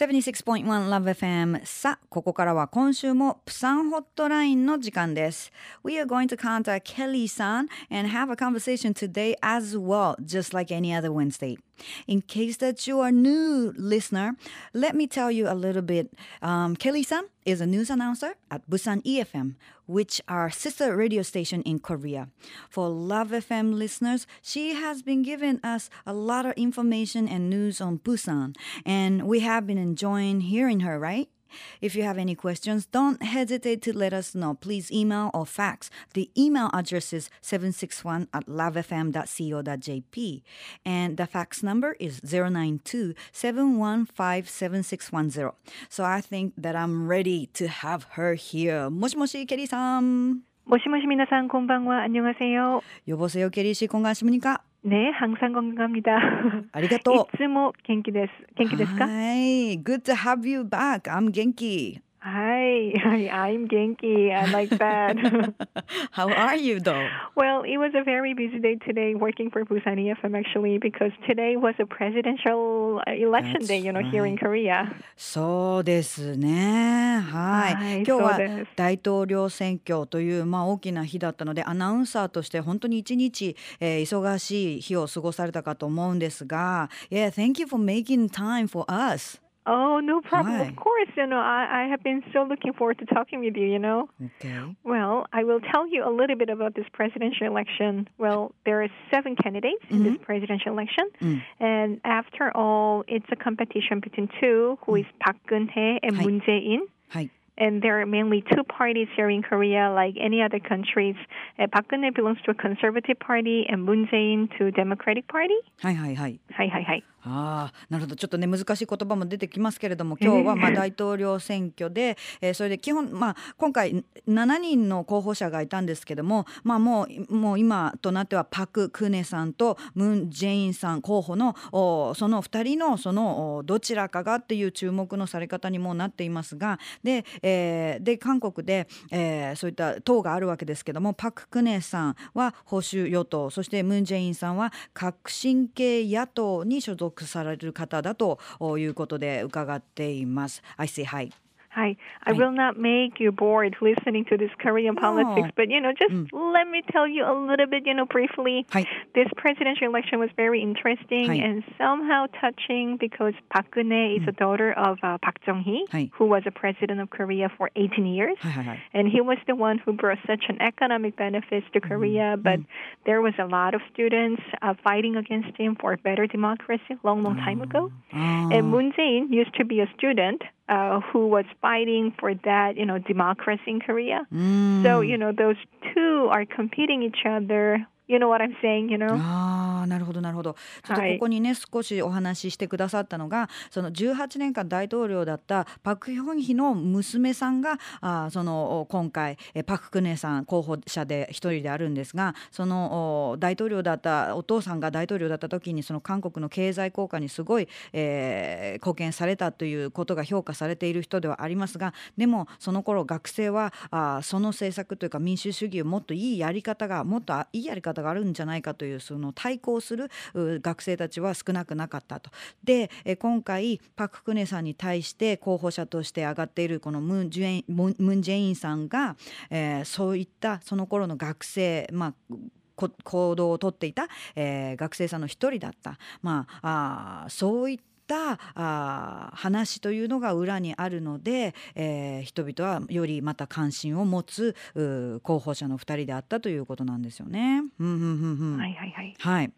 76.1 Love FM さあここからは今週もプサンホットラインの時間です We are going to contact Kelly さん and have a conversation today as well just like any other Wednesday In case that you are new listener, let me tell you a little bit. Um, Kelly-san is a news announcer at Busan EFM, which are sister radio station in Korea. For Love FM listeners, she has been giving us a lot of information and news on Busan, and we have been enjoying hearing her, right? If you have any questions, don't hesitate to let us know. Please email or fax. The email address is 761 at lovefm.co.jp. And the fax number is 092 715 7610. So I think that I'm ready to have her here. 모시모시 케리さん. 모시모시 미나상 곤방와 안녕하세요. 여보세요 케리 씨 건강하십니까? 네, 항상 건강합니다. 아리가또. いつも元気です.元気ですか? Hi, good to have you back. I'm genki. Hi, hi, I'm genki. I like that. How are you though? well, it was a very busy day today working for Busan EFM actually because today was a presidential election That's day, you know, here in Korea. そうですね。はい。はい今日は大統領選挙という、まあ、大きな日だったので、アナウンサーとして本当に一日、えー忙しい日を過ごされたかと思うんですが、Yeah, thank you for making time for us. Oh, no problem. Hi. Of course, you know, I, I have been so looking forward to talking with you, you know. Okay. Well, I will tell you a little bit about this presidential election. Well, there are seven candidates mm-hmm. in this mm-hmm. presidential election. Mm. And after all, it's a competition between two, who mm. is Park Geun-hye and Hi. Moon Jae-in. Hi and there are mainly two parties here in Korea, like any other countries. Uh, Park Geun-hye belongs to a conservative party, and Moon Jae-in to Democratic Party. Hi, hi, hi. Hi, hi, hi. ああなるほど。ちょっとね難しい言葉も出てきますけれども今日はまあ大統領選挙で、えーそれで基本、まあ、今回7人の候補者がいたんですけども、まあ、もうもう今となってはパク・クネさんとムン・ジェインさん候補のおその2人のそのおどちらかがっていう注目のされ方にもなっていますがで,、えーで韓国で、えーそういった党があるわけですけどもパク・クネさんは保守与党そしてムン・ジェインさんは革新系野党に所属される方だということで伺っています。I say hi. Hi. I, I will not make you bored listening to this Korean no. politics, but you know, just mm. let me tell you a little bit, you know, briefly. Hi. This presidential election was very interesting Hi. and somehow touching because Park Geun-hye mm. is a daughter of uh, Park Chung-hee, who was a president of Korea for 18 years, and he was the one who brought such an economic benefits to mm. Korea, but there was a lot of students uh, fighting against him for better democracy long, long time ago. Oh. And Moon Jae-in used to be a student uh, who was fighting for that, you know, democracy in Korea. Mm. So, you know, those two are competing each other. You know what I'm saying, you know? Oh. あなるほどなるほど。ちょっとはい。ここにね、少しお話ししてくださったのがその18年間大統領だったパク・ヒョンヒの娘さんがあーそのお今回えパク・クネさん候補者で一人であるんですがそのお大統領だったお父さんが大統領だった時にその韓国の経済効果にすごい、えー貢献されたということが評価されている人ではありますがでもその頃学生はあーその政策というか民主主義をもっといいやり方がもっとあいいやり方があるんじゃないかというその対抗するう学生たちは少なくなかったと。でえ今回パク・クネさんに対して候補者として上がっているこのムン・ジェインムンジェインさんが、えーそういったその頃の学生まあこ行動をとっていた、えー学生さんの一人だった、まあ、あーそういったあー話というのが裏にあるので、えー人々はよりまた関心を持つ候補者の二人であったということなんですよね。うんうんうんうん Hi, hi, hi. はい。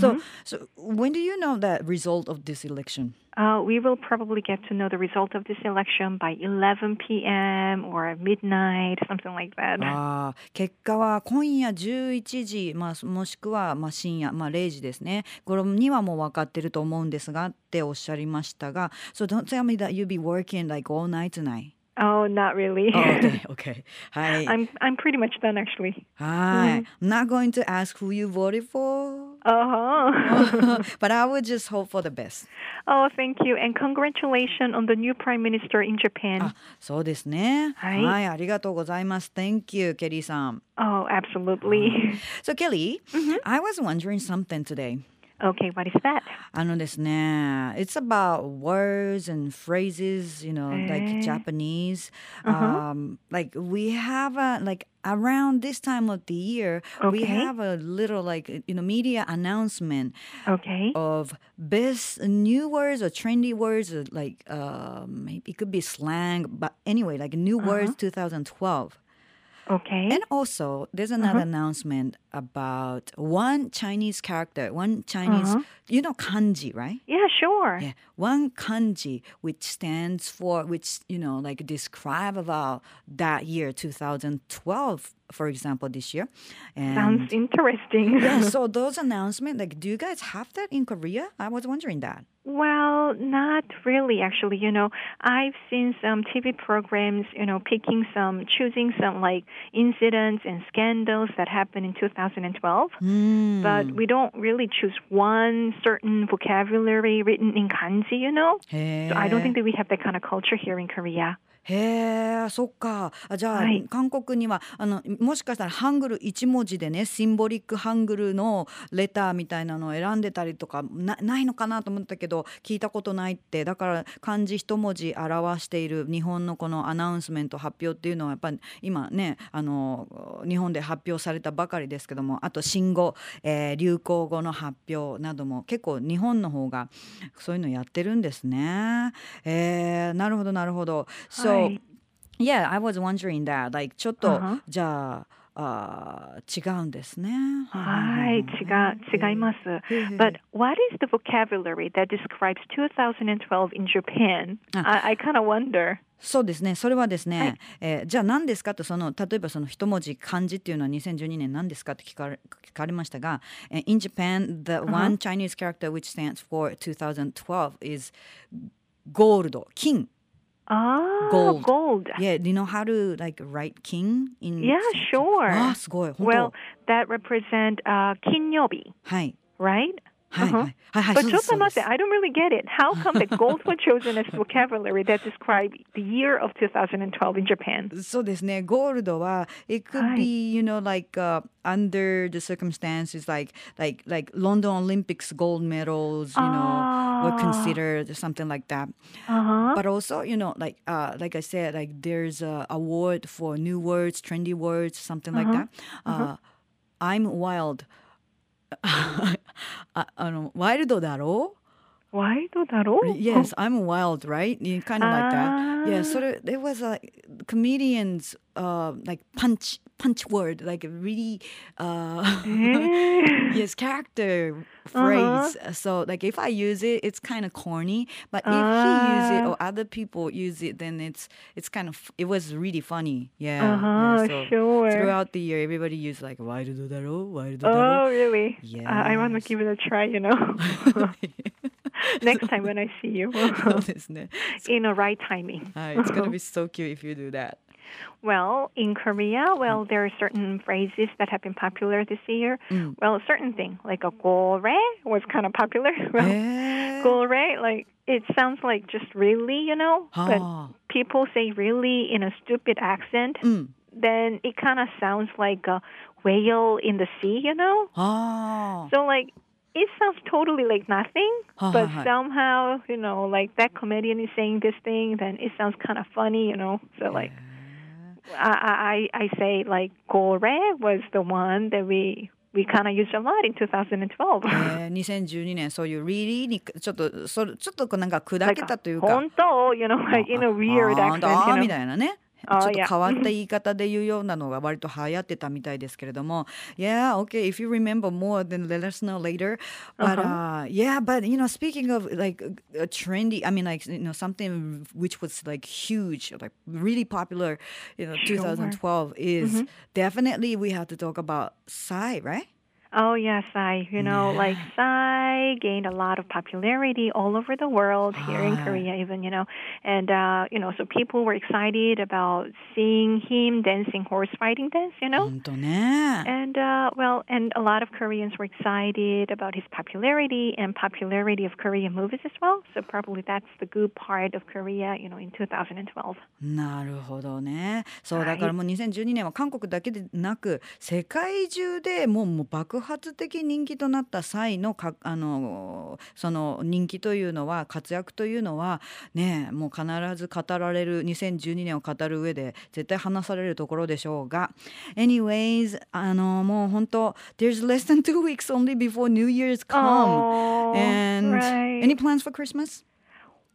So, so when do you know the result of this election? Uh, we will probably get to know the result of this election by 11 p.m. or midnight, something like that. あー結果は今夜11時、まあ、もしくはまあ深夜、まあ、0時ですね頃にはもう分かってると思うんですがっておっしゃりましたが So don't tell me that you'll be working like all night tonight. Oh, not really. Oh, okay, okay. はい。 I'm I'm pretty much done actually. はい。I'm not going to ask who you voted for, Uh huh. but I would just hope for the best. oh, thank you, and congratulations on the new prime minister in Japan. あ、そうですね。はいありがとうございます。Thank you, ケリーさん。 oh, absolutely. So, Kelly, I was wondering something today. Okay, what is that? I this. It's about words and phrases, you know, like eh. Japanese. huh. Um, like we have a like around this time of the year, okay. we have a little like you know media announcement okay. of best new words or trendy words, or like um, it could be slang, but anyway, like new uh-huh. words 2012. Okay. And also, there's another uh-huh. announcement about one Chinese character, one Chinese, uh-huh. you know, kanji, right? yeah, sure. Yeah, one kanji which stands for, which, you know, like describe about that year, 2012, for example, this year. And Sounds interesting. yeah, so those announcements, like, do you guys have that in Korea? I was wondering that. Well, not really, actually. You know, I've seen some TV programs, you know, picking some, choosing some like incidents and scandals that happened in 2012. Hmm. But we don't really choose one certain vocabulary written in kanji, you know? So I don't think that we have that kind of culture here in Korea. へえそっかあじゃあ、はい韓国にはあのもしかしたらハングル1文字でねシンボリックハングルのレターみたいなのを選んでたりとかなないのかなと思ったけど聞いたことないってだから漢字一文字表している日本のこのアナウンスメント発表っていうのはやっぱり今ねあの日本で発表されたばかりですけどもあと新語、えー流行語の発表なども結構日本の方がそういうのやってるんですね。えー、なるほどなるほど。So はい Yeah, I was wondering that. Like ちょっと、Uh-huh. じゃああー違うんですね。はい、違う、違います。But what is the vocabulary that describes 2012 in Japan? I, I kind of wonder. そうですね。それはですね、はいえーじゃあ何ですかとその例えばその一文字漢字っていうのは2012年何ですかって聞かれ聞かれましたが、えー In Japan, the one Chinese character which stands for 2012 is gold, 金。Ah, Gold. gold. Yeah, do you know how to like write king in? Yeah, sure. あーすごい。本当 Well, that represent uh, 金曜日はい。 right? はい、 Uh-huh. はいはいはい But そうですそうです Chotamate, I don't really get it. How come the gold was chosen as vocabulary that describe the year of 2012 in Japan? そうですね。ゴールドは it could はい be you know like、uh, under the circumstances like like like London Olympics gold medals you know were Ah. considered something like that. Uh-huh. But also you know like uh like I said like there's a award for new words, trendy words, something like that. Uh, I'm wild. ああのワイルドだろう？う Why do that all? Yes, I'm wild, right? You kind of like that. Yeah, Ah. so there, there was a comedians uh like punch punch word like a really uh Eh. yes character phrase. So like if I use it, it's kind of corny. But if he use it or other people use it, then it's it's kind of it was really funny. Yeah. yeah, Uh-huh, so sure. Throughout the year, everybody used like wild daro, wild daro. Oh, really? I, I want to give it a try, you know. Next time when I see you. そうですね。 In a right timing. はい、It's gonna be so cute if you do that. Well, in Korea, well, there are certain phrases that have been popular this year. Well, a certain thing, like a gore was kind of popular. Well, へー gore, like, it sounds like just really, you know? But はあ people say really in a stupid accent, うん。 then it kind of sounds like a whale in the sea, you know? ああ。 So, like, it sounds totally like nothing, Ha, but ha, ha. somehow, you know, like that comedian is saying this thing, then it sounds kind of funny, you know? So, like, I, I, I say, like, gore was the one that we, we kind of used a lot in 2012. えー、2012年そういう really にちょっとそれちょっとこうなんか砕 like, けたというか。本当 you know, like in a weird あ accent, あ you み know? たいなね。 ちあょっと yeah. 変わった言い方で言うようなのが割と流行ってたみたいですけれども Yeah, okay, if you remember more then let us know later But uh, yeah, but you know, speaking of like a trendy I mean like you know something which was like huge like really popular you know 2012 is definitely we have to talk about Psy, right? Oh yes, I you know like Psy gained a lot of popularity all over the world here in Hi. Korea even you know and uh you know so people were excited about seeing him dancing horse riding dance you know 本当ね。 and uh well and a lot of Koreans were excited about his popularity and popularity of Korean movies as well so probably that's the good part of Korea you know in 2012なるほどね。そうはいだからもう2012年は韓国だけでなく世界中でもうもう爆 発的人気となった際のかあのその人気というのは活躍というのはねもう必ず語られる2012年を語る上で絶対話されるところでしょうが anyways あのもう本当 there's less than two weeks only before New Year's come Oh, and right. any plans for Christmas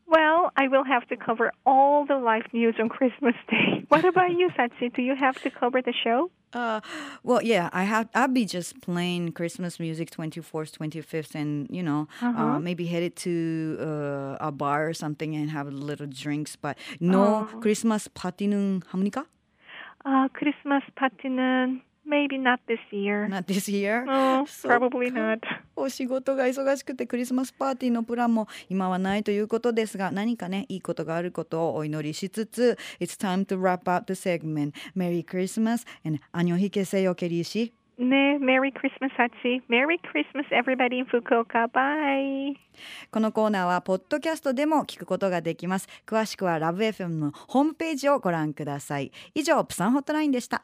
Well, I will have to cover all the live news on Christmas Day. What about you, Satsi? Do you have to cover the show? Uh, well, yeah, I have. I'll be just playing Christmas music 24th, 25th, and you know, uh, uh-huh. uh, maybe headed to uh, a bar or something and have little drinks. But no oh. Christmas 파티는 합니까? Uh, Christmas 파티는 maybe not this year. Not this year. No, so, probably not. お仕事が忙しくてクリスマスパーティーのプランも今はないということですが何かねいいことがあることをお祈りしつつ It's time to wrap up the segment Merry Christmas and 안녕히 계세요ケリー氏 네, Merry Christmas, Satsi. Merry Christmas, everybody in Fukuoka. Bye. このコーナーはポッドキャストでも聞くことができます詳しくはラブ f m のホームページをご覧ください以上プサンホットラインでした